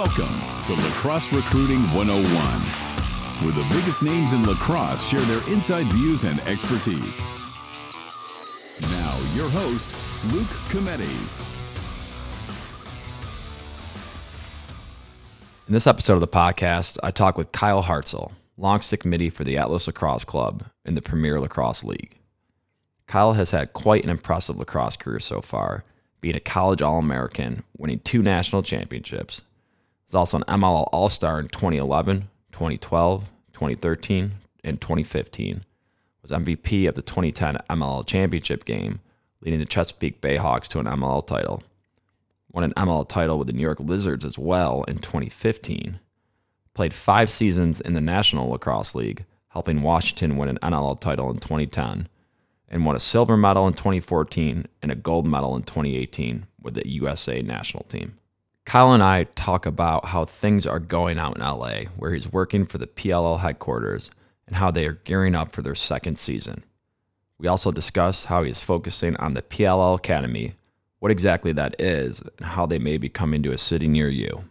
Welcome to Lacrosse Recruiting 101, where the biggest names in lacrosse share their inside views and expertise. Now, your host, Luke Cometti. In this episode of the podcast, I talk with Kyle Hartzell, long stick midi for the Atlas Lacrosse Club in the Premier Lacrosse League. Kyle has had quite an impressive lacrosse career so far, being a college All American, winning two national championships. He's also an MLL All Star in 2011, 2012, 2013, and 2015. Was MVP of the 2010 MLL Championship game, leading the Chesapeake Bayhawks to an MLL title. Won an MLL title with the New York Lizards as well in 2015. Played five seasons in the National Lacrosse League, helping Washington win an NLL title in 2010, and won a silver medal in 2014 and a gold medal in 2018 with the USA national team. Kyle and I talk about how things are going out in LA, where he's working for the PLL headquarters, and how they are gearing up for their second season. We also discuss how he is focusing on the PLL Academy, what exactly that is, and how they may be coming to a city near you.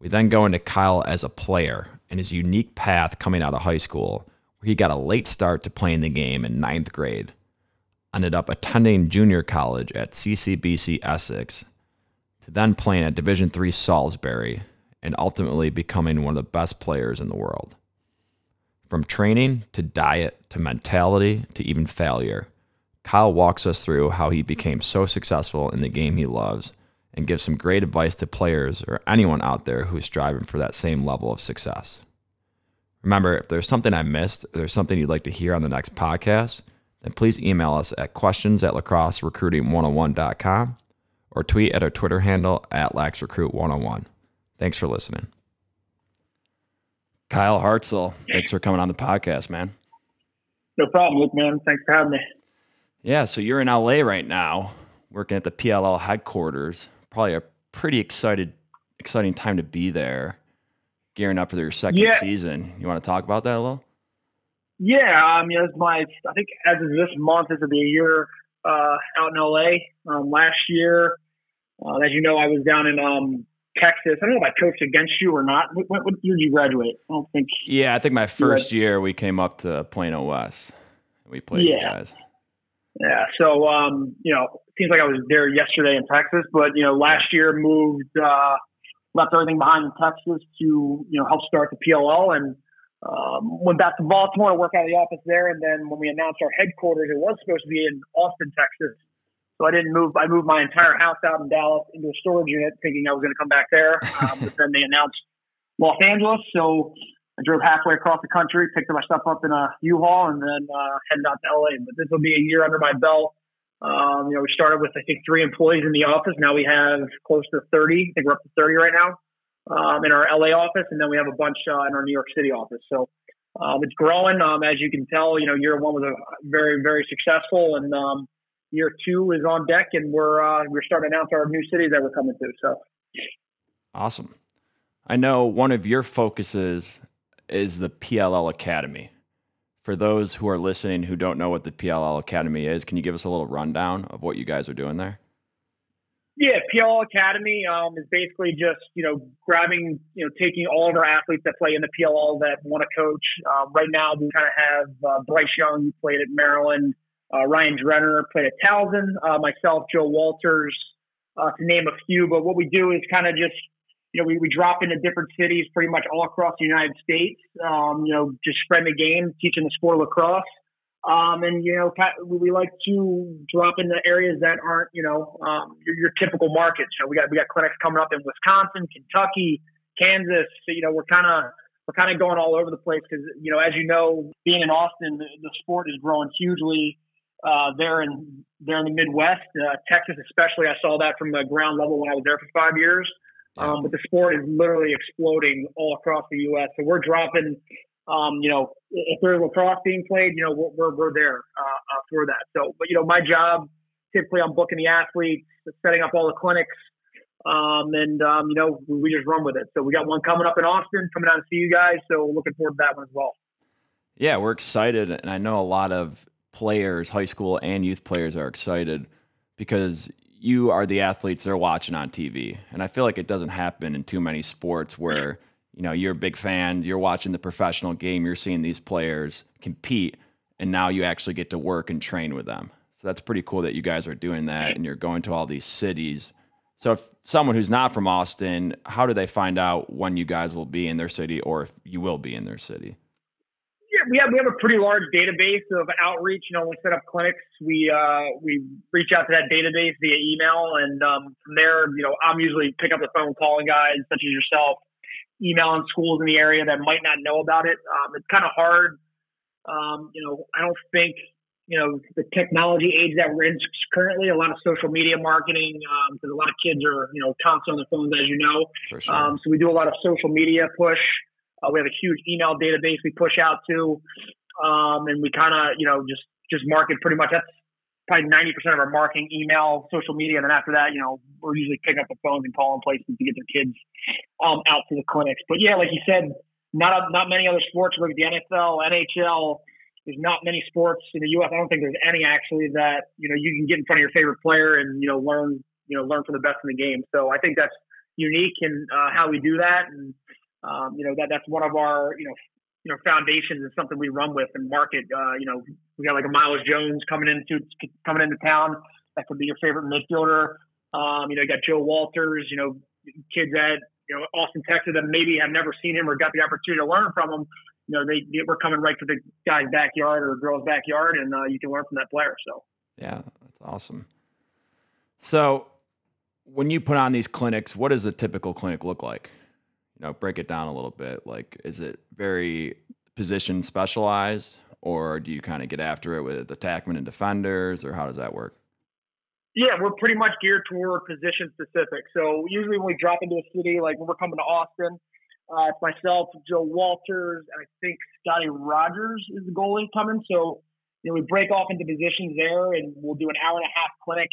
We then go into Kyle as a player and his unique path coming out of high school, where he got a late start to playing the game in ninth grade, ended up attending junior college at CCBC Essex, to then playing at Division III Salisbury, and ultimately becoming one of the best players in the world. From training to diet to mentality to even failure, Kyle walks us through how he became so successful in the game he loves and gives some great advice to players or anyone out there who's striving for that same level of success. Remember, if there's something I missed, there's something you'd like to hear on the next podcast, then please email us at questions at lacrosserecruiting101.com or tweet at our Twitter handle at laxrecruit101. Thanks for listening. Kyle Hartzell, thanks for coming on the podcast, man. No problem, Luke, man. Thanks for having me. Yeah, so you're in LA right now, working at the PLL headquarters. Probably a pretty excited, exciting time to be there, gearing up for your second Yeah. season. You want to talk about that a little? Yeah, I mean, it's my, I think as of this month, this will be a year uh, out in LA. Um, last year, uh, as you know, I was down in um, Texas. I don't know if I coached against you or not. What, what, what year did you graduate? I don't think. Yeah, I think my first year we came up to Plano West. We played Yeah. guys. Yeah, so um, you know, it seems like I was there yesterday in Texas, but you know, last year moved, uh, left everything behind in Texas to you know help start the PLL and um, went back to Baltimore, I work out of the office there, and then when we announced our headquarters, it was supposed to be in Austin, Texas. So I didn't move. I moved my entire house out in Dallas into a storage unit, thinking I was going to come back there. Um, but then they announced Los Angeles, so I drove halfway across the country, picked up my stuff up in a U-Haul, and then uh, headed out to LA. But this will be a year under my belt. Um, you know, we started with I think three employees in the office. Now we have close to 30. I think we're up to 30 right now um, in our LA office, and then we have a bunch uh, in our New York City office. So um, it's growing. Um, as you can tell, you know, year one was a very, very successful, and um, year two is on deck, and we're uh, we're starting to announce our new cities that we're coming to. So Awesome. I know one of your focuses is the PLL Academy. For those who are listening who don't know what the PLL Academy is, can you give us a little rundown of what you guys are doing there? Yeah, PLL Academy um, is basically just you know grabbing you know taking all of our athletes that play in the PLL that want to coach. Uh, right now we kind of have uh, Bryce Young who played at Maryland, uh, Ryan Drenner played at Towson, uh, myself, Joe Walters, uh, to name a few. But what we do is kind of just you know we, we drop into different cities pretty much all across the United States. Um, you know just spreading the game, teaching the sport of lacrosse. Um, and you know, we like to drop into areas that aren't, you know, um, your, your typical markets. You know, we got we got clinics coming up in Wisconsin, Kentucky, Kansas. So, you know, we're kind of we're kind of going all over the place because you know, as you know, being in Austin, the, the sport is growing hugely uh, there in there in the Midwest, uh, Texas especially. I saw that from the ground level when I was there for five years. Um, but the sport is literally exploding all across the U.S. So we're dropping um, you know, if there's lacrosse being played, you know, we're, we're, there uh, uh, for that. So, but you know, my job typically I'm booking the athletes, setting up all the clinics, um, and um, you know, we, we just run with it. So we got one coming up in Austin, coming out to see you guys. So looking forward to that one as well. Yeah, we're excited, and I know a lot of players, high school and youth players, are excited because you are the athletes they're watching on TV. And I feel like it doesn't happen in too many sports where, you know, you're a big fan, you're watching the professional game, you're seeing these players compete, and now you actually get to work and train with them. So that's pretty cool that you guys are doing that and you're going to all these cities. So if someone who's not from Austin, how do they find out when you guys will be in their city or if you will be in their city? Yeah, we have we have a pretty large database of outreach. You know, we set up clinics, we uh, we reach out to that database via email, and um, from there, you know, I'm usually pick up the phone calling guys such as yourself, emailing schools in the area that might not know about it. Um, it's kind of hard. Um, you know, I don't think you know the technology age that we're in currently. A lot of social media marketing because um, a lot of kids are you know constantly on their phones, as you know. Sure. Um, so we do a lot of social media push. Uh, we have a huge email database we push out to, um, and we kind of you know just just market pretty much. That's probably ninety percent of our marketing, email, social media, and then after that, you know, we're usually picking up the phones and calling places to get their kids um, out to the clinics. But yeah, like you said, not a, not many other sports like the NFL, NHL. There's not many sports in the U.S. I don't think there's any actually that you know you can get in front of your favorite player and you know learn you know learn from the best in the game. So I think that's unique in uh, how we do that, and um, you know that that's one of our you know you know foundations and something we run with and market. Uh, you know we got like a Myles Jones coming into coming into town. That could be your favorite midfielder. Um, you know you got Joe Walters. You know kids at you know Austin, Texas that maybe have never seen him or got the opportunity to learn from him. You know they we're coming right to the guy's backyard or girl's backyard, and uh, you can learn from that player. So yeah, that's awesome. So when you put on these clinics, what does a typical clinic look like? you know, break it down a little bit. Like, is it very position specialized, or do you kind of get after it with attackmen and defenders, or how does that work? Yeah, we're pretty much geared toward position specific. So usually when we drop into a city, like when we're coming to Austin, uh, it's myself, Joe Walters, and I think Scotty Rodgers is the goalie coming. So you know, we break off into positions there, and we'll do an hour and a half clinic,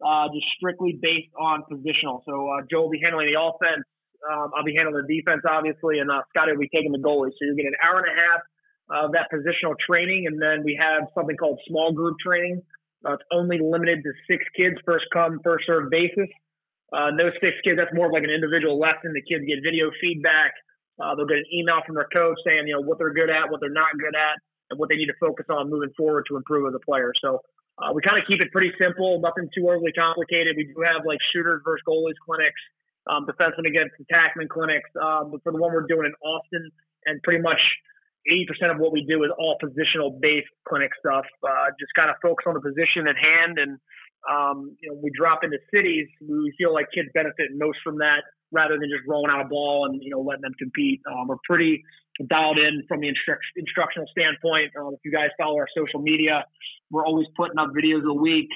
uh, just strictly based on positional. So uh, Joe will be handling the offense. Um, I'll be handling the defense, obviously, and uh, Scotty will be taking the goalie. So you get an hour and a half of that positional training, and then we have something called small group training. Uh, it's only limited to six kids, first come, first serve basis. Uh, those six kids, that's more of like an individual lesson. The kids get video feedback. Uh, they'll get an email from their coach saying, you know, what they're good at, what they're not good at, and what they need to focus on moving forward to improve as a player. So uh, we kind of keep it pretty simple, nothing too overly complicated. We do have like shooters versus goalies clinics um, defenseman against attackman clinics. Um, but for the one we're doing in Austin, and pretty much 80% of what we do is all positional based clinic stuff. Uh, just kind of focus on the position at hand. And, um, you know, we drop into cities, we feel like kids benefit most from that rather than just rolling out a ball and, you know, letting them compete. Um, we're pretty dialed in from the instru- instructional standpoint. Uh, if you guys follow our social media, we're always putting up videos a week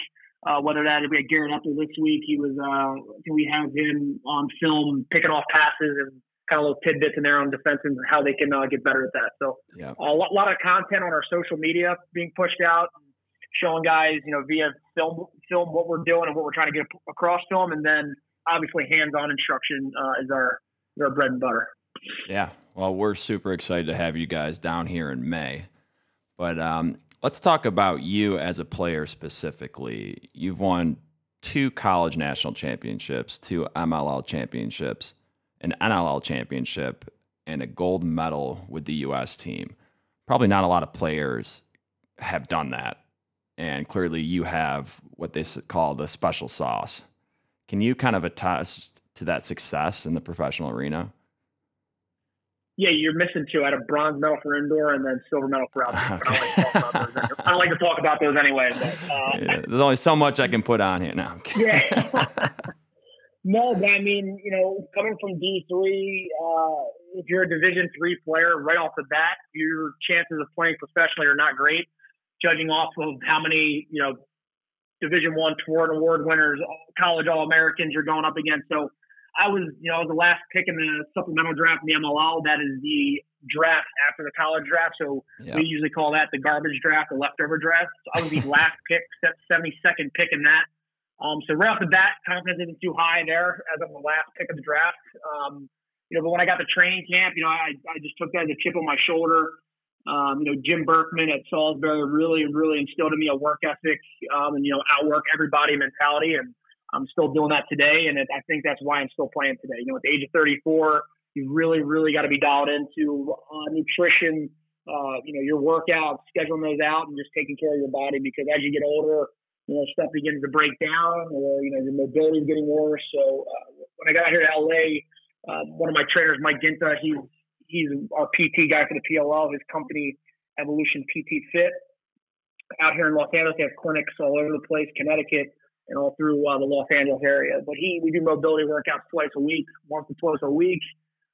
uh, whether that we had Garrett Epple this week, he was uh, we have him on film picking off passes and kind of little tidbits in there on defense and how they can uh, get better at that. So yeah. a lot, lot, of content on our social media being pushed out, showing guys you know via film film what we're doing and what we're trying to get across to them, and then obviously hands-on instruction uh, is our is our bread and butter. Yeah, well, we're super excited to have you guys down here in May. But um, Let's talk about you as a player specifically. You've won two college national championships, two MLL championships, an NLL championship, and a gold medal with the U.S. team. Probably not a lot of players have done that. And clearly, you have what they call the special sauce. Can you kind of attest to that success in the professional arena? yeah, you're missing two. I had a bronze medal for indoor and then silver medal for outdoor. Okay. I, don't like to talk about those anyway. But, uh, yeah, there's only so much I can put on here now. yeah. no, but I mean, you know, coming from D three, uh, if you're a Division three player right off the bat, your chances of playing professionally are not great. Judging off of how many, you know, Division one Tewaaraton Award winners, college All Americans you're going up against. So I was, you know, I was the last pick in the supplemental draft in the MLL. That is the draft after the college draft. So yeah. we usually call that the garbage draft, the leftover draft. So I was the last pick, 72nd pick in that. Um, so right off the bat, confidence isn't too high there as I'm the last pick of the draft. Um, you know, but when I got to training camp, you know, I, I just took that as a chip on my shoulder. Um, you know, Jim Berkman at Salisbury really, really instilled in me a work ethic um, and, you know, outwork everybody mentality. And I'm still doing that today, and it, I think that's why I'm still playing today. You know, at the age of 34, you really, really got to be dialed into uh, nutrition, uh, you know, your workouts, scheduling those out, and just taking care of your body because as you get older, you know, stuff begins to break down, or you know, your mobility is getting worse. So uh, when I got here to LA, uh, one of my trainers, Mike Ginta, he's he's our PT guy for the PLL. His company, Evolution PT Fit, out here in Los Angeles, they have clinics all over the place, Connecticut and all through uh, the Los Angeles area. But he, we do mobility workouts twice a week, once or twice a week.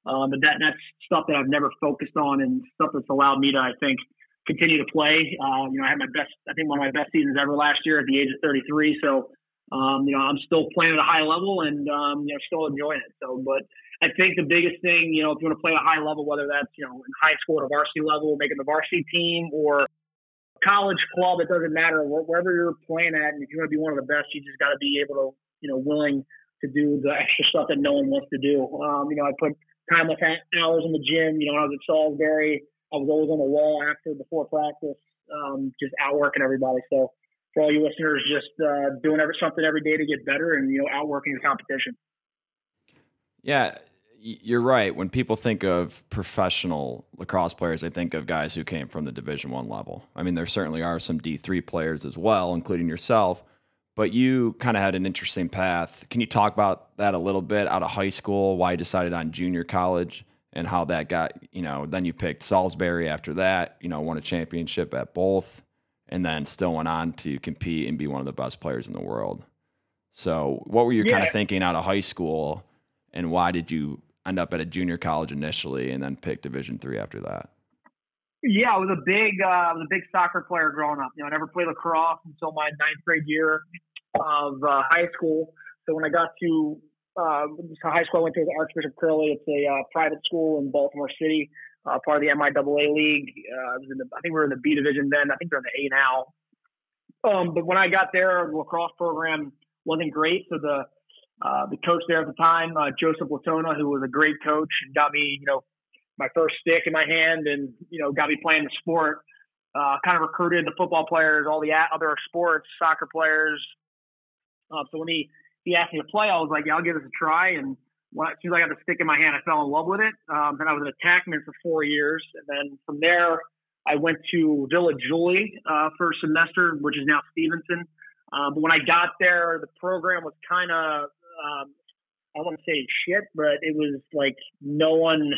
Um, but that that's stuff that I've never focused on and stuff that's allowed me to, I think, continue to play. Uh, you know, I had my best, I think one of my best seasons ever last year at the age of 33. So, um, you know, I'm still playing at a high level and, um, you know, still enjoying it. So, but I think the biggest thing, you know, if you want to play at a high level, whether that's, you know, in high school at a varsity level, making the varsity team or college club, it doesn't matter wherever you're playing at. And if you want to be one of the best, you just got to be able to, you know, willing to do the extra stuff that no one wants to do. Um, you know, I put timeless hours in the gym. You know, when I was at Salisbury, I was always on the wall after, before practice, um, just outworking everybody. So for all you listeners, just uh, doing every, something every day to get better and, you know, outworking the competition. Yeah, you're right. When people think of professional lacrosse players, they think of guys who came from the Division One level. I mean, there certainly are some D three players as well, including yourself. But you kind of had an interesting path. Can you talk about that a little bit out of high school? Why you decided on junior college and how that got? You know, then you picked Salisbury after that. You know, won a championship at both, and then still went on to compete and be one of the best players in the world. So, what were you yeah. kind of thinking out of high school, and why did you end up at a junior college initially and then pick Division three after that? Yeah, I was a big uh, I was a big soccer player growing up. You know, I never played lacrosse until my ninth grade year of uh, high school. So when I got to uh, high school, I went to Archbishop Curley. It's a uh, private school in Baltimore City, uh, part of the MIAA league. Uh, the, I think we were in the B division then. I think they're in the A now. Um, but when I got there, the lacrosse program wasn't great. So the uh, the coach there at the time, uh, Joseph Latona, who was a great coach got me, you know, my first stick in my hand and, you know, got me playing the sport, uh, kind of recruited the football players, all the other sports, soccer players. Uh, so when he, he asked me to play, I was like, yeah, I'll give this a try. And when, as soon as I got the stick in my hand, I fell in love with it. Um, and I was an attackman for four years. And then from there, I went to Villa Julie uh, for a semester, which is now Stevenson. Um, but when I got there, the program was kind of um, I don't want to say shit, but it was like no one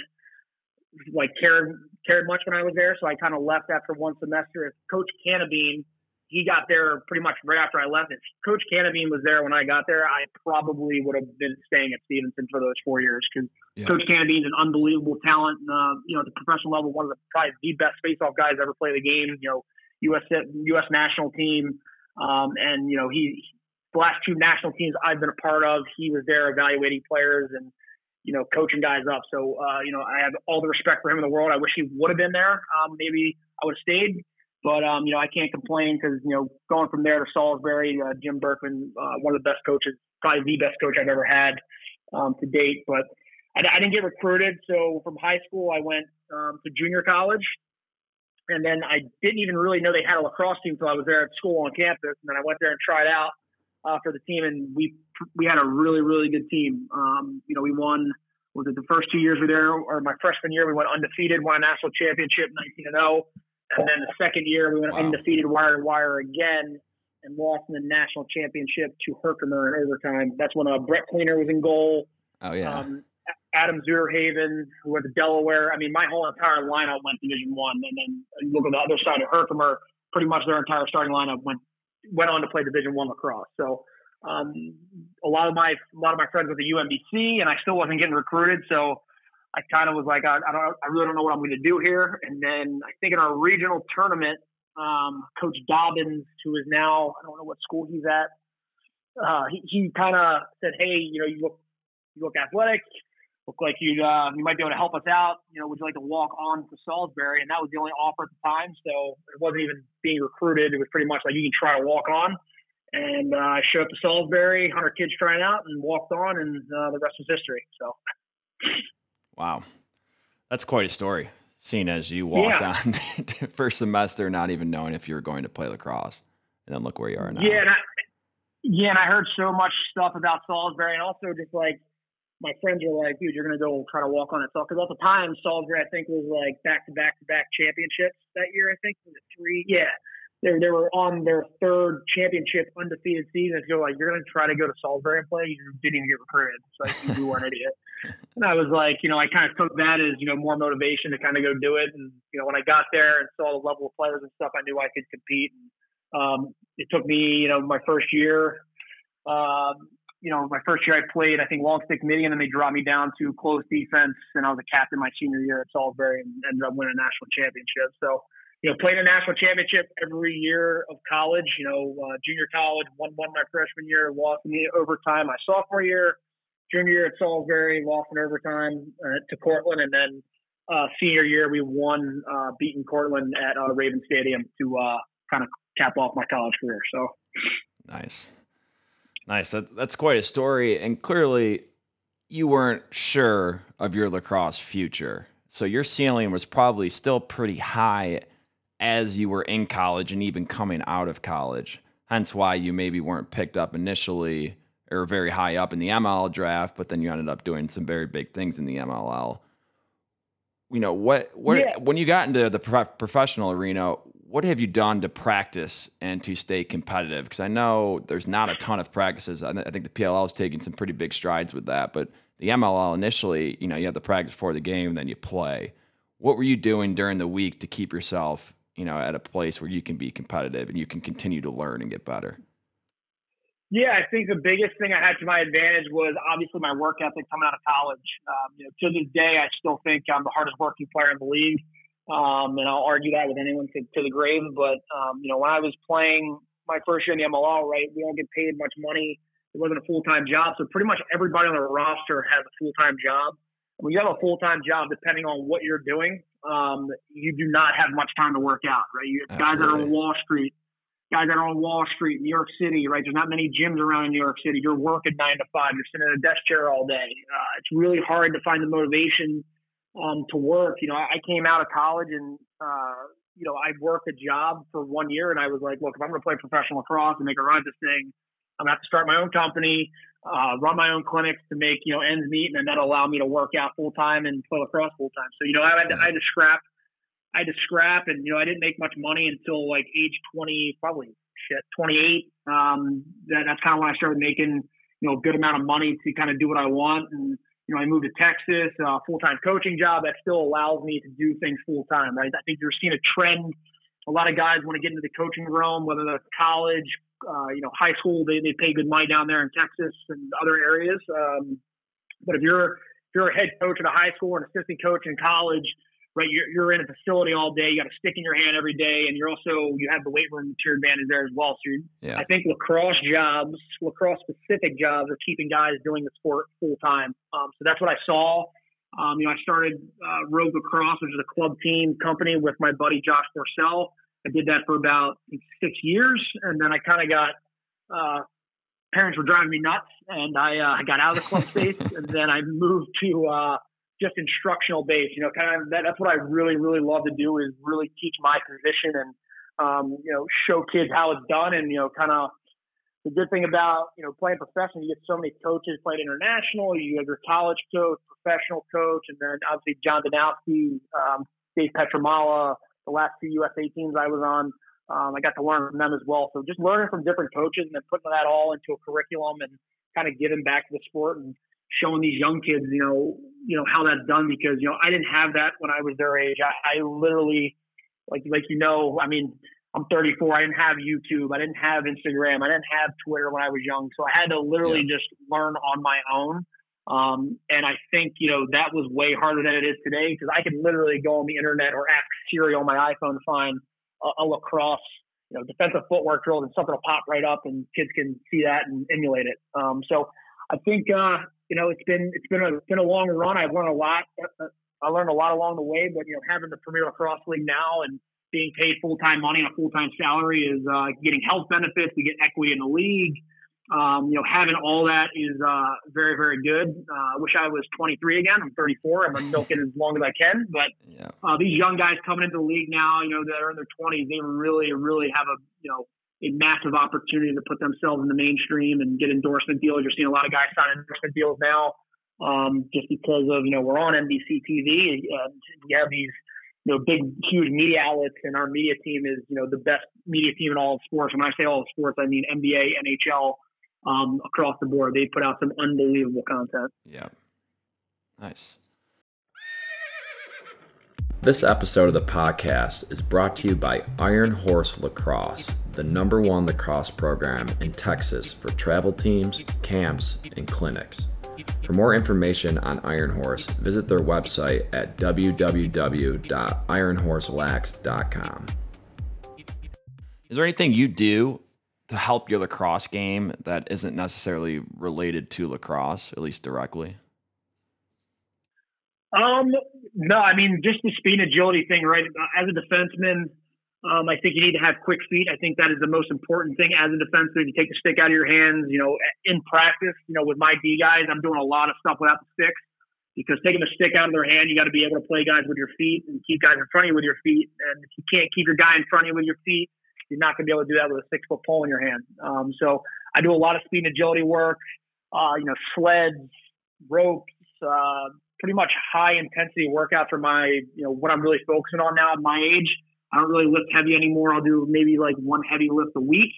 like cared cared much when I was there. So I kind of left after one semester. Coach Cantabene, he got there pretty much right after I left. If Coach Cantabene was there when I got there, I probably would have been staying at Stevenson for those four years because yeah. Coach is an unbelievable talent. Uh, you know, at the professional level, one of the probably the best faceoff guys ever play the game. You know, U.S. U.S. national team. Um, and you know he the last two national teams I've been a part of, he was there evaluating players and you know coaching guys up. So uh, you know I have all the respect for him in the world. I wish he would have been there. Um, maybe I would have stayed, but um, you know I can't complain because you know going from there to Salisbury, uh, Jim Berkman, uh, one of the best coaches, probably the best coach I've ever had um, to date. But I, I, didn't get recruited, so from high school I went um, to junior college. And then I didn't even really know they had a lacrosse team until I was there at school on campus. And then I went there and tried out uh, for the team, and we we had a really really good team. Um, you know, we won. Was it the first two years we were there, or my freshman year we went undefeated, won a national championship, 19 and 0, and then the second year we went wow. undefeated wire to wire again and lost in the national championship to Herkimer in overtime. That's when uh, Brett Queener was in goal. Oh yeah. Um, Adam Zuerhaven, who went to Delaware. I mean, my whole entire lineup went Division One, and then you look on the other side of Herkimer, pretty much their entire starting lineup went went on to play Division One lacrosse. So um, a lot of my a lot of my friends went to UMBC, and I still wasn't getting recruited. So I kind of was like, I, I don't, I really don't know what I'm going to do here. And then I think in our regional tournament, um, Coach Dobbins, who is now I don't know what school he's at, uh, he, he kind of said, Hey, you know, you look you look athletic look like you uh, you might be able to help us out. You know, would you like to walk on to Salisbury? And that was the only offer at the time, so it wasn't even being recruited. It was pretty much like you can try to walk on. And uh, I showed up to Salisbury, hundred kids trying out, and walked on, and uh, the rest was history. So, wow, that's quite a story. Seeing as you walked yeah. on first semester, not even knowing if you were going to play lacrosse, and then look where you are now. Yeah, Yeah, and I heard so much stuff about Salisbury, and also just like my friends are like, dude, you're gonna go try to walk on it. So, because at the time, Salisbury, I think, was like back to back to back championships that year. I think was three? Yeah, they they were on their third championship undefeated season. So like, you're gonna try to go to Salisbury and play. You didn't even get recruited. So like, you were an idiot. And I was like, you know, I kind of took that as you know more motivation to kind of go do it. And you know, when I got there and saw the level of players and stuff, I knew I could compete. And, um, it took me, you know, my first year. Um, you know, my first year I played, I think long stick midi, and then they dropped me down to close defense, and I was a captain my senior year at Salisbury and ended up winning a national championship. So, you know, playing a national championship every year of college. You know, uh, junior college won one my freshman year, lost the overtime my sophomore year. Junior year at Salisbury, lost in overtime uh, to Cortland, and then uh, senior year we won, uh, beating Cortland at uh, Raven Stadium to uh, kind of cap off my college career. So nice. Nice. That, that's quite a story. And clearly, you weren't sure of your lacrosse future. So your ceiling was probably still pretty high as you were in college and even coming out of college. Hence why you maybe weren't picked up initially or very high up in the MLL draft, but then you ended up doing some very big things in the MLL. You know what? What Yeah. when you got into the prof- professional arena, what have you done to practice and to stay competitive? Because I know there's not a ton of practices. I, th- I think the PLL is taking some pretty big strides with that, but the MLL initially, you know, you have the practice before the game, then you play. What were you doing during the week to keep yourself, you know, at a place where you can be competitive and you can continue to learn and get better? Yeah, I think the biggest thing I had to my advantage was obviously my work ethic coming out of college. Um, you know, to this day, I still think I'm the hardest working player in the league, um, and I'll argue that with anyone to, to the grave. But um, you know, when I was playing my first year in the MLL, right, we don't get paid much money. It wasn't a full time job, so pretty much everybody on the roster has a full time job. When you have a full time job, depending on what you're doing, um, you do not have much time to work out, right? You have guys that are on Wall Street, guys that are on Wall Street, New York City, right? There's not many gyms around in New York City. You're working nine to five. You're sitting in a desk chair all day. Uh, it's really hard to find the motivation um, to work. You know, I I came out of college and uh, you know I worked a job for one year, and I was like, look, if I'm going to play professional lacrosse and make a run at this thing, I'm going to have to start my own company, uh, run my own clinics to make you know ends meet, and then that'll allow me to work out full time and play lacrosse full time. So you know, I had to, I had to scrap. I had to scrap, and you know, I didn't make much money until like age 20, probably shit, 28. Um, that, that's kind of when I started making you know a good amount of money to kind of do what I want. And you know, I moved to Texas, uh, full time coaching job that still allows me to do things full time. Right? I think you're seeing a trend. A lot of guys want to get into the coaching realm, whether that's college, uh, you know, high school. They they pay good money down there in Texas and other areas. Um, but if you're if you're a head coach at a high school or an assistant coach in college, right? You're, you're in a facility all day. You got a stick in your hand every day, and you're also you have the weight room to your advantage there as well. So Yeah. I think lacrosse jobs, lacrosse specific jobs, are keeping guys doing the sport full time. Um, so that's what I saw. Um, you know, I started uh, Rogue Lacrosse, which is a club team company with my buddy Josh Porcel. I did that for about six years, and then I kind of got uh, parents were driving me nuts, and I uh, I got out of the club space, and then I moved to uh, just instructional base. You know, kind of that, that's what I really really love to do is really teach my position and um, you know show kids how it's done, and you know kind of the good thing about you know playing professional, you get so many coaches playing international. You have your college coach, professional coach, and then obviously John Danowski, um, Dave Pietramala, the last two USA teams I was on. Um, I got to learn from them as well. So just learning from different coaches and then putting that all into a curriculum and kind of giving back to the sport and showing these young kids, you know, you know how that's done because you know I didn't have that when I was their age. I, I literally, like like you know, I mean, I'm 34. I didn't have YouTube. I didn't have Instagram. I didn't have Twitter when I was young. So I had to literally just learn on my own. Um, and I think, you know, that was way harder than it is today because I can literally go on the internet or ask Siri on my iPhone to find a, a lacrosse, you know, defensive footwork drill and something will pop right up and kids can see that and emulate it. Um, so I think, uh, you know, it's been, it's been a, it's been a long run. I've learned a lot. Uh, I learned a lot along the way, but, you know, having the Premier Lacrosse League now and being paid full time money on a full time salary is uh, getting health benefits. We get equity in the league. Um, you know, having all that is uh, very, very good. Uh, I wish I was 23 again. I'm 34. I'm milking it as long as I can. But Yeah. uh, these young guys coming into the league now, you know, that are in their 20s, they really, really have a, you know, a massive opportunity to put themselves in the mainstream and get endorsement deals. You're seeing a lot of guys sign endorsement deals now, um, just because of you know we're on NBC TV and we have these you know big huge media outlets, and our media team is you know the best media team in all of sports. When I say all of sports, I mean NBA, NHL, um, across the board. They put out some unbelievable content. Yeah, nice. This episode of the podcast is brought to you by Iron Horse Lacrosse, the number one lacrosse program in Texas for travel teams, camps, and clinics. For more information on Iron Horse, visit their website at www.ironhorselax.com. Is there anything you do to help your lacrosse game that isn't necessarily related to lacrosse, at least directly? Um, no, I mean just the speed and agility thing, right? As a defenseman, um, I think you need to have quick feet. I think that is the most important thing as a defenseman. You take the stick out of your hands. You know, in practice, you know, with my D guys, I'm doing a lot of stuff without the sticks because taking the stick out of their hand, you got to be able to play guys with your feet and keep guys in front of you with your feet. And if you can't keep your guy in front of you with your feet, you're not going to be able to do that with a six foot pole in your hand. Um, so I do a lot of speed and agility work. Uh, you know, sleds, ropes, uh, pretty much high intensity workout for my, you know, what I'm really focusing on now at my age. I don't really lift heavy anymore. I'll do maybe like one heavy lift a week.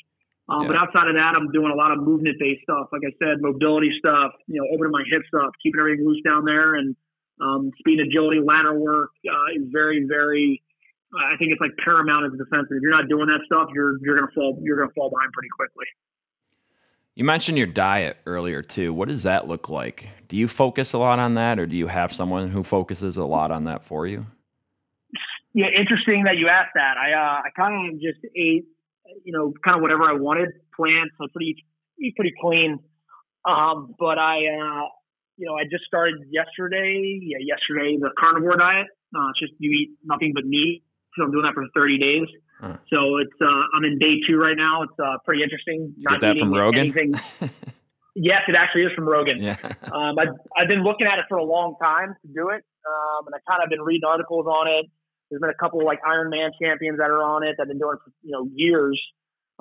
Um, yeah. But outside of that, I'm doing a lot of movement based stuff. Like I said, mobility stuff, you know, opening my hips up, keeping everything loose down there. And um, speed, agility, ladder work uh, is very, very, I think it's like paramount as a defensive. If you're not doing that stuff, you're, you're going to fall, you're going to fall behind pretty quickly. You mentioned your diet earlier too. What does that look like? Do you focus a lot on that, or do you have someone who focuses a lot on that for you? Yeah, interesting that you asked that. I uh, I kind of just ate, you know, kind of whatever I wanted. Plants, I pretty pretty clean. Um, but I, uh, you know, I just started yesterday. Yeah, yesterday the carnivore diet. Uh, it's just you eat nothing but meat. So I'm doing that for 30 days. Huh. So it's uh, I'm in day two right now. It's uh, pretty interesting. Not Get that from Rogan. yes, it actually is from Rogan. Yeah. um, I've, I've been looking at it for a long time to do it, um, and I kind of been reading articles on it. There's been a couple of like Ironman champions that are on it that have been doing it for you know years,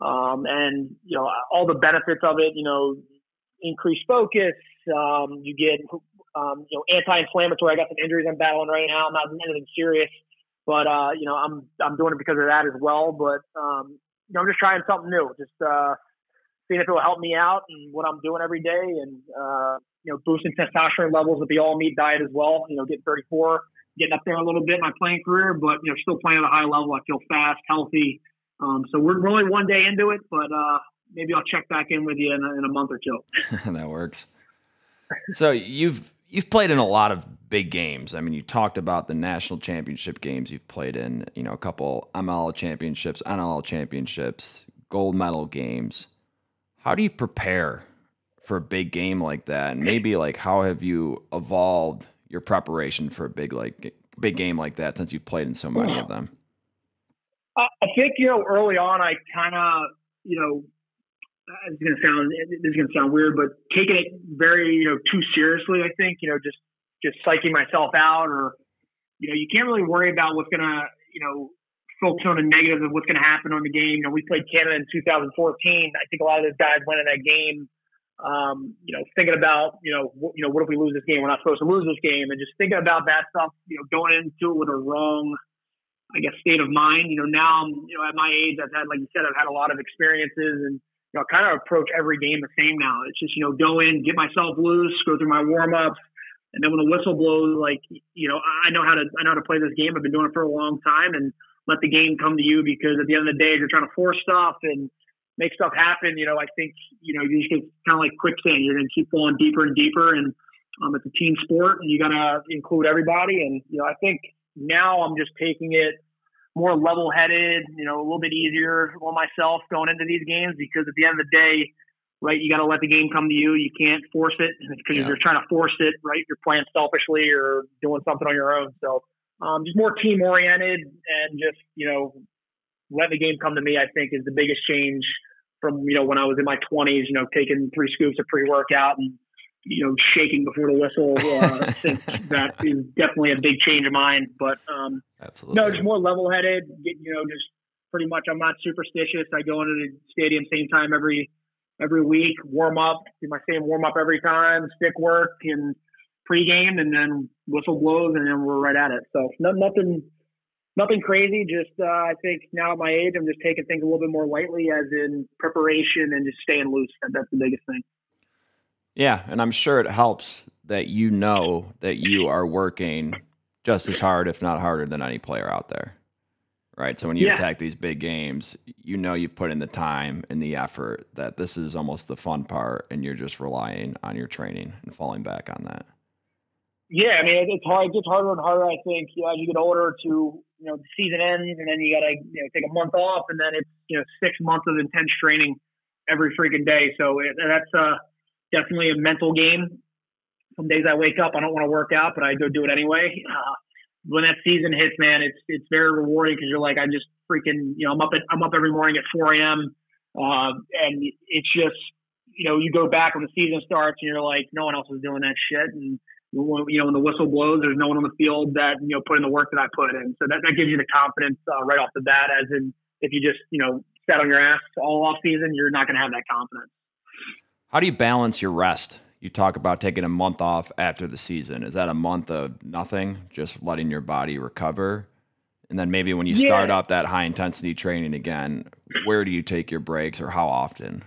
um, and you know all the benefits of it. You know, increased focus. Um, you get um, you know anti-inflammatory. I got some injuries I'm battling right now. I'm not doing anything serious. But uh, you know, I'm I'm doing it because of that as well. But um, you know, I'm just trying something new, just uh, seeing if it will help me out and what I'm doing every day, and uh, you know, boosting testosterone levels with the all meat diet as well. You know, getting 34, getting up there a little bit in my playing career, but you know, still playing at a high level. I feel fast, healthy. Um, so we're only one day into it, but uh, maybe I'll check back in with you in a, in a month or two. that works. So you've you've played in a lot of big games. I mean, you talked about the national championship games you've played in, you know, a couple ML championships, NL championships, gold medal games. How do you prepare for a big game like that? And maybe like how have you evolved your preparation for a big like big game like that since you've played in so many of them? I think you know early on I kind of you know it's going to sound this is going to sound weird, but taking it very you know too seriously. I think you know just just psyching myself out, or you know you can't really worry about what's going to you know focus on the negatives of what's going to happen on the game. You know we played Canada in 2014. I think a lot of those guys went in that game. Um, you know, thinking about, you know, you know, what if we lose this game? We're not supposed to lose this game, and just thinking about that stuff. You know, going into it with a wrong, I guess, state of mind. You know, now, you know, at my age, I've had, like you said, I've had a lot of experiences and you know, kind of approach every game the same now. It's just, you know, go in, get myself loose, go through my warm ups. And then when the whistle blows, like, you know, I know how to, I know how to play this game. I've been doing it for a long time and let the game come to you because at the end of the day, if you're trying to force stuff and make stuff happen, you know, I think, you know, you just get kind of like quicksand. You're going to keep falling deeper and deeper. And um, it's a team sport and you got to include everybody. And, you know, I think now I'm just taking it more level headed, you know, a little bit easier on myself going into these games because at the end of the day, right, you got to let the game come to you. You can't force it because yeah. you're trying to force it, right? You're playing selfishly or doing something on your own. So, um, just more team oriented and just, you know, let the game come to me, I think is the biggest change from, you know, when I was in my 20s, you know, taking three scoops of pre workout and you know, shaking before the whistle. Uh, that is definitely a big change of mind. But um, Absolutely. no, just more level headed. You know, just pretty much. I'm not superstitious. I go into the stadium same time every every week, warm up, do my same warm up every time, stick work and pregame, and then whistle blows, and then we're right at it. So no, nothing nothing crazy. Just uh, I think now at my age, I'm just taking things a little bit more lightly, as in preparation and just staying loose. That's the biggest thing. Yeah, and I'm sure it helps that you know that you are working just as hard, if not harder, than any player out there. Right. So when you yeah. attack these big games, you know you've put in the time and the effort that this is almost the fun part and you're just relying on your training and falling back on that. Yeah, I mean it's hard. It gets harder and harder. I think you know, as you get older, to you know the season ends, and then you got to you know take a month off, and then it's you know six months of intense training every freaking day. So it, that's uh, definitely a mental game. Some days I wake up, I don't want to work out, but I go do it anyway. Uh, when that season hits, man, it's it's very rewarding because you're like, I'm just freaking, you know, I'm up at I'm up every morning at 4 a.m. Uh, and it's just, you know, you go back when the season starts and you're like, no one else is doing that shit, and you know, when the whistle blows, there's no one on the field that you know put in the work that I put in. So that that gives you the confidence uh, right off the bat. As in, if you just you know sat on your ass all off season, you're not going to have that confidence. How do you balance your rest? You talk about taking a month off after the season. Is that a month of nothing, just letting your body recover? And then maybe when you yeah. start up that high intensity training again, where do you take your breaks or how often?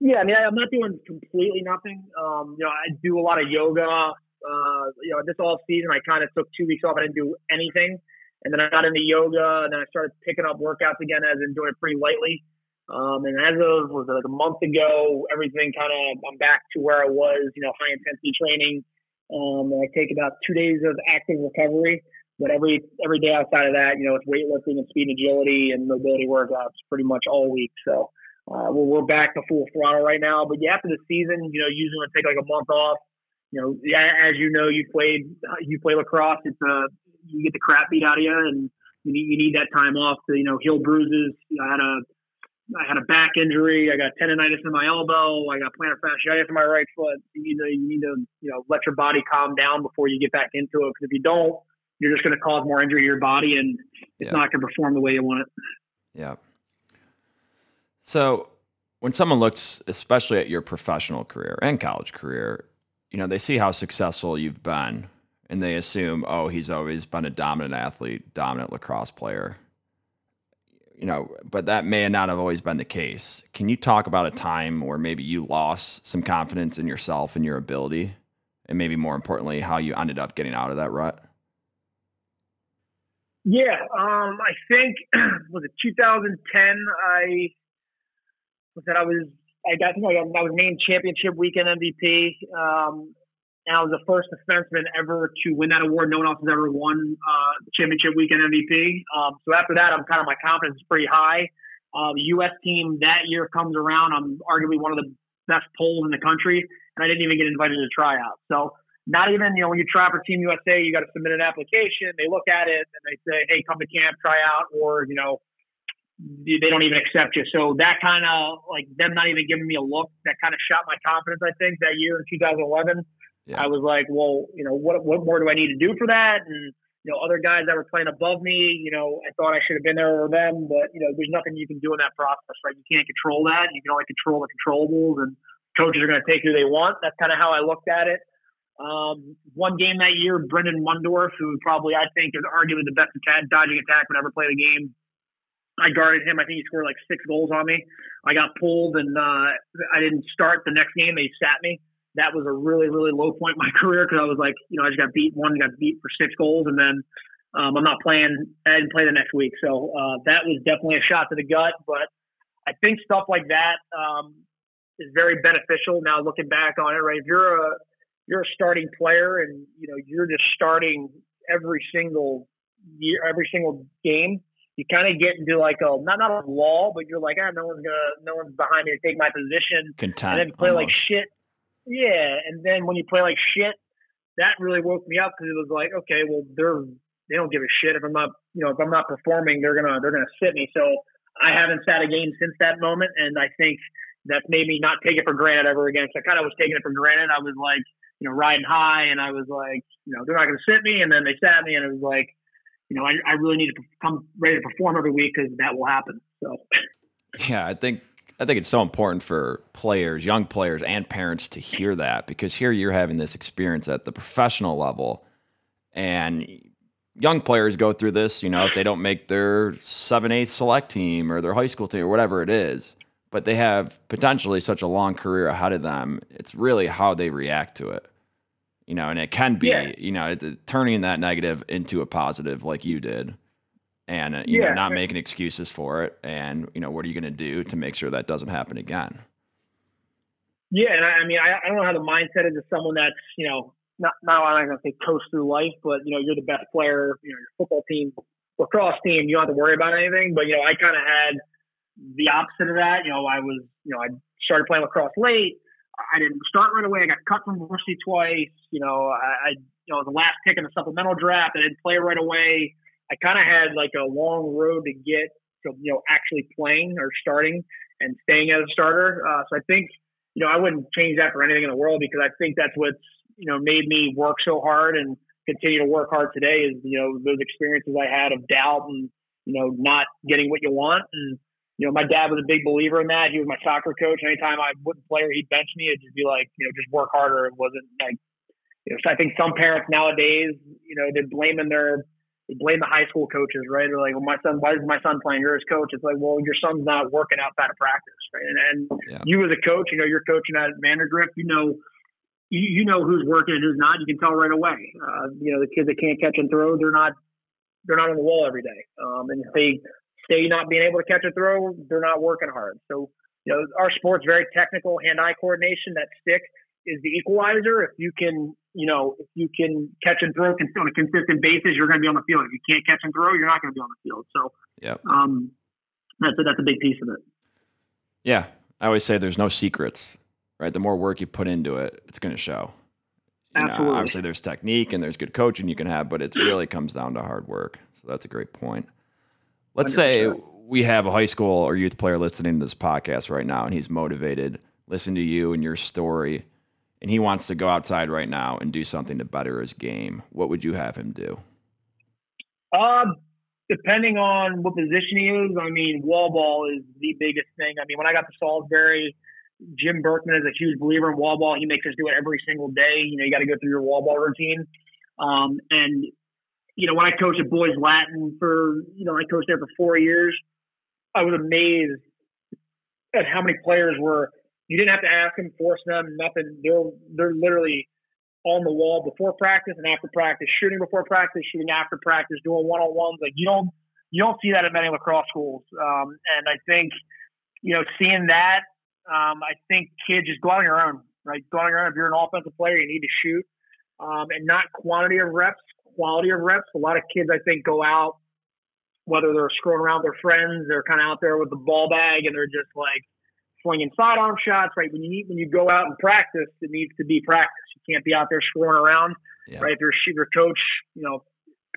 Yeah, I mean, I'm not doing completely nothing. Um, you know, I do a lot of yoga. Uh, you know, this off season, I kind of took two weeks off. I didn't do anything, and then I got into yoga, and then I started picking up workouts again, as in doing it pretty lightly. Um, and as of was it like a month ago, everything kind of I'm back to where I was, you know, high intensity training. Um, I take about two days of active recovery, but every every day outside of that, you know, it's weightlifting and speed and agility and mobility workouts pretty much all week. So uh, we're, we're back to full throttle right now. But yeah, after the season, you know, usually I take like a month off. You know, as you know, you played you play lacrosse. It's a you get the crap beat out of you, and you need, you need that time off to you know heal bruises. You know, I had a I had a back injury. I got tendonitis in my elbow. I got plantar fasciitis in my right foot. You need to, you need to, you know, let your body calm down before you get back into it. Because if you don't, you're just going to cause more injury to your body, and it's yeah. not going to perform the way you want it. Yeah. So when someone looks, especially at your professional career and college career, you know, they see how successful you've been, and they assume, oh, he's always been a dominant athlete, dominant lacrosse player you know, but that may not have always been the case. Can you talk about a time where maybe you lost some confidence in yourself and your ability, and maybe more importantly, how you ended up getting out of that rut? Yeah, um, I think was it 2010. I was that I was I got I, I was named championship weekend MVP. Um, and I was the first defenseman ever to win that award. No one else has ever won uh, championship weekend MVP. Um, so after that, I'm kind of my confidence is pretty high. Uh, the U.S. team that year comes around. I'm arguably one of the best poles in the country, and I didn't even get invited to tryout. So not even you know when you try for Team USA, you got to submit an application. They look at it and they say, "Hey, come to camp, try out," or you know they don't even accept you. So that kind of like them not even giving me a look that kind of shot my confidence. I think that year in 2011. Yeah. I was like, well, you know, what what more do I need to do for that? And you know, other guys that were playing above me, you know, I thought I should have been there or them, but you know, there's nothing you can do in that process, right? You can't control that. You can only control the controllables, and coaches are going to take who they want. That's kind of how I looked at it. Um, one game that year, Brendan Mundorf, who probably I think is arguably the best attack, dodging attack would ever played a game. I guarded him. I think he scored like six goals on me. I got pulled and uh, I didn't start the next game. They sat me that was a really, really low point in my career because I was like, you know, I just got beat one, got beat for six goals, and then um, I'm not playing. I didn't play the next week, so uh, that was definitely a shot to the gut. But I think stuff like that um, is very beneficial now looking back on it. Right, if you're a you're a starting player and you know you're just starting every single year, every single game. You kind of get into like a not not a wall, but you're like, ah, no one's gonna, no one's behind me to take my position, Content, and then play almost. like shit yeah, and then when you play like shit, that really woke me up because it was like, okay, well they're they don't give a shit if I'm not you know if I'm not performing, they're gonna they're gonna sit me. So I haven't sat a game since that moment, and I think that's made me not take it for granted ever again. So I kind of was taking it for granted. I was like, you know, riding high, and I was like, you know, they're not gonna sit me, and then they sat me, and it was like, you know, I, I really need to come ready to perform every week because that will happen. So, yeah, I think I think it's so important for players, young players, and parents to hear that because here you're having this experience at the professional level, and young players go through this. You know, if they don't make their seven eight select team or their high school team or whatever it is, but they have potentially such a long career ahead of them. It's really how they react to it you know, and it can be, yeah. you know, turning that negative into a positive like you did and, uh, you yeah. know, not making excuses for it. And, you know, what are you going to do to make sure that doesn't happen again? Yeah. And I, I mean, I, I, don't know how the mindset is of someone that's, you know, not, not I'm going to say coast through life, but, you know, you're the best player, you know, your football team, lacrosse team, you don't have to worry about anything. But, you know, I kind of had the opposite of that. You know, I was, you know, I started playing lacrosse late I didn't start right away. I got cut from varsity twice. You know, I, I you know the last pick in the supplemental draft. I didn't play right away. I kind of had like a long road to get to you know actually playing or starting and staying as a starter. Uh, so I think you know I wouldn't change that for anything in the world because I think that's what's you know made me work so hard and continue to work hard today. Is you know those experiences I had of doubt and you know not getting what you want and you know, my dad was a big believer in that. He was my soccer coach. Anytime I wouldn't play or he'd bench me, it'd just be like, you know, just work harder. It wasn't like, you know, so I think some parents nowadays, you know, they're blaming their, they blame the high school coaches, right? They're like, well, my son, why is my son playing? You're his coach. It's like, well, your son's not working outside of practice, right? And, and yeah. you as a coach, you know, you're coaching at Vandegrift, you know, you, you know who's working and who's not. You can tell right away. Uh, you know, the kids that can't catch and throw, they're not, they're not on the wall every day. Um, and if they stay not being able to catch a throw, they're not working hard. So, you know, our sport's very technical, hand-eye coordination. That stick is the equalizer. If you can, you know, if you can catch and throw on a consistent basis, you're going to be on the field. If you can't catch and throw, you're not going to be on the field. So, yeah, um, that's a, that's a big piece of it. Yeah, I always say there's no secrets, right? The more work you put into it, it's going to show. You Absolutely. Know, obviously, there's technique and there's good coaching you can have, but it really comes down to hard work. So that's a great point. Let's 100%. say we have a high school or youth player listening to this podcast right now and he's motivated, listen to you and your story, and he wants to go outside right now and do something to better his game. What would you have him do? Uh, depending on what position he is, I mean, wall ball is the biggest thing. I mean, when I got to Salisbury, Jim Berkman is a huge believer in wall ball. He makes us do it every single day. You know, you got to go through your wall ball routine. Um, and you know, when I coached at Boys Latin for, you know, I coached there for four years, I was amazed at how many players were. You didn't have to ask them, force them, nothing. They're they're literally on the wall before practice and after practice, shooting before practice, shooting after practice, doing one on ones. Like you don't you don't see that at many lacrosse schools. Um, and I think you know seeing that, um, I think kids just go on your own. Right, go on your own. If you're an offensive player, you need to shoot, um, and not quantity of reps, quality of reps. A lot of kids, I think, go out, whether they're screwing around with their friends, they're kind of out there with the ball bag and they're just like swinging sidearm shots, right? When you need, when you go out and practice, it needs to be practice. You can't be out there screwing around, yeah. right? If you're a shooter coach, you know,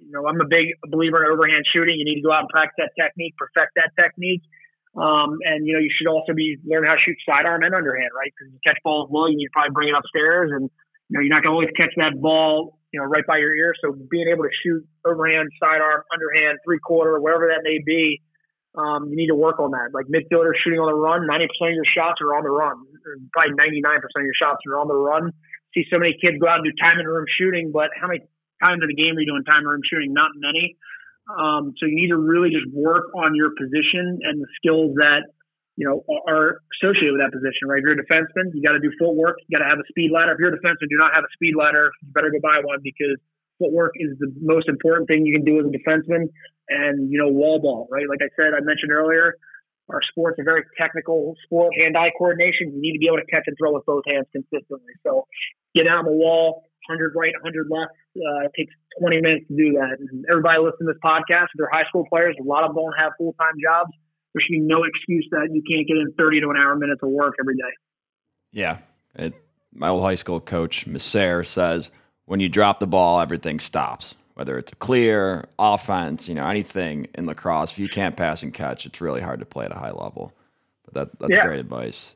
you know, I'm a big believer in overhand shooting. You need to go out and practice that technique, perfect that technique. Um, and you know, you should also be learn how to shoot sidearm and underhand, right? Because you catch balls low, you need to probably bring it upstairs, and you know, you're not going to always catch that ball you know, right by your ear. So being able to shoot overhand, sidearm, underhand, three quarter, whatever that may be, um, you need to work on that. Like midfielders shooting on the run, 90% of your shots are on the run. Probably 99% of your shots are on the run. See so many kids go out and do time in room shooting, but how many times in the game are you doing time in room shooting? Not many. Um, so you need to really just work on your position and the skills that you know, are associated with that position, right? If you're a defenseman, you got to do footwork. You got to have a speed ladder. If you're a defenseman, do not have a speed ladder. You better go buy one because footwork is the most important thing you can do as a defenseman. And you know, wall ball, right? Like I said, I mentioned earlier, our sport's a very technical sport, hand-eye coordination. You need to be able to catch and throw with both hands consistently. So, get out on the wall, 100 right, 100 left. Uh, it takes 20 minutes to do that. And everybody listening to this podcast, they're high school players, a lot of them don't have full-time jobs there should be no excuse that you can't get in 30 to an hour minutes of work every day. Yeah. It, my old high school coach, Messer, says when you drop the ball, everything stops. Whether it's a clear, offense, you know, anything in lacrosse, if you can't pass and catch, it's really hard to play at a high level. But that, that's yeah. great advice.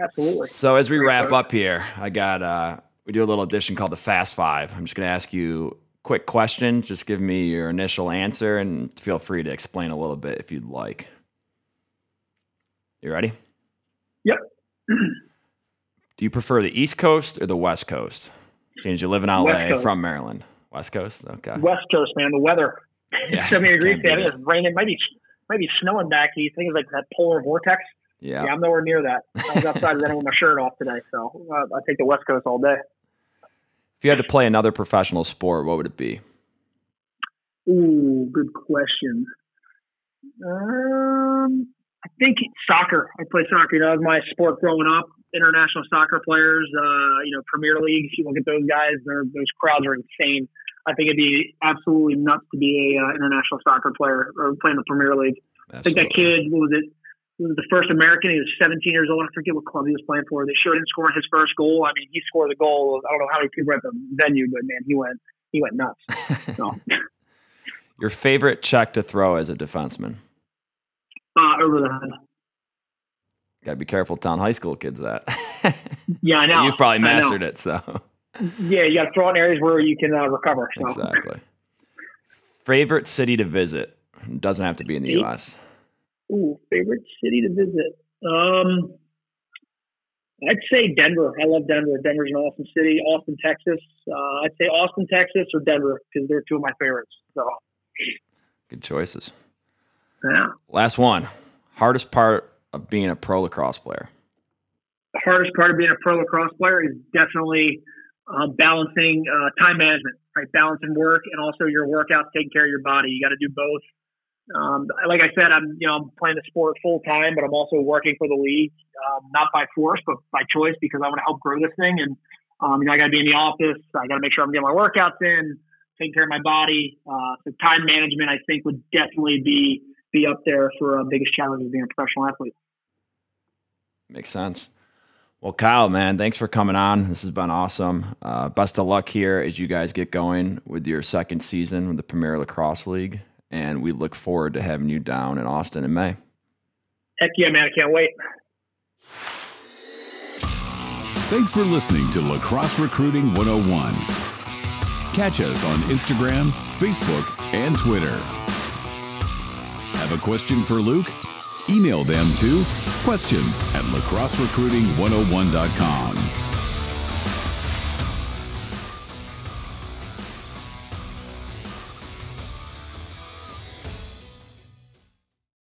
Absolutely. So as we wrap up here, I got uh, we do a little addition called the Fast Five. I'm just going to ask you quick question. Just give me your initial answer and feel free to explain a little bit if you'd like. You ready? Yep. Do you prefer the East Coast or the West Coast? Since you live in LA from Maryland. West Coast? Okay. West Coast, man. The weather. Yeah, 70 degrees. can't I beat think it's raining. Maybe maybe snowing back east. I think it's like that polar vortex. Yeah. Yeah, I'm nowhere near that. I was outside running with my shirt off today, so uh, I take the West Coast all day. If you had to play another professional sport, what would it be? Ooh, good question. Um, I think soccer. I played soccer. You know, that was my sport growing up. International soccer players, uh, you know, Premier League. If you look at those guys, those crowds are insane. I think it'd be absolutely nuts to be a uh, international soccer player or play in the Premier League. I think that kid, what was it? He was the first American. He was 17 years old. I forget what club he was playing for. They showed him scoring his first goal. I mean, he scored the goal. I don't know how many people were at the venue, but man, he went he went nuts. So, Your favorite check to throw as a defenseman? uh, over the head. Got to be careful telling high school kids that. Yeah, I know. You've probably mastered it, so Yeah, you got to throw in areas where you can uh, recover. So. exactly. Favorite city to visit? It doesn't have to be in the? U.S. Ooh, favorite city to visit? Um, I'd say Denver. I love Denver. Denver's an awesome city. Austin, Texas. Uh, I'd say Austin, Texas, or Denver because they're two of my favorites. So, Good choices. yeah. Last one. Hardest part of being a pro lacrosse player. The hardest part of being a pro lacrosse player is definitely uh, balancing uh, time management, right? Balancing work and also your workouts, taking care of your body. You got to do both. Um, like I said, I'm you know I'm playing the sport full time, but I'm also working for the league, um, not by force, but by choice because I want to help grow this thing. And um, you know I got to be in the office. I got to make sure I'm getting my workouts in, taking care of my body. Uh, so time management, I think, would definitely be be up there for uh, biggest challenge of being a professional athlete. Makes sense. Well, Kyle, man, thanks for coming on. This has been awesome. Uh, best of luck here as you guys get going with your second season with the Premier Lacrosse League. And we look forward to having you down in Austin in May. Heck yeah, man! I can't wait. Thanks for listening to Lacrosse Recruiting 101. Catch us on Instagram, Facebook, and Twitter. Have a question for Luke? Email them to questions at lacrosserecruiting101.com.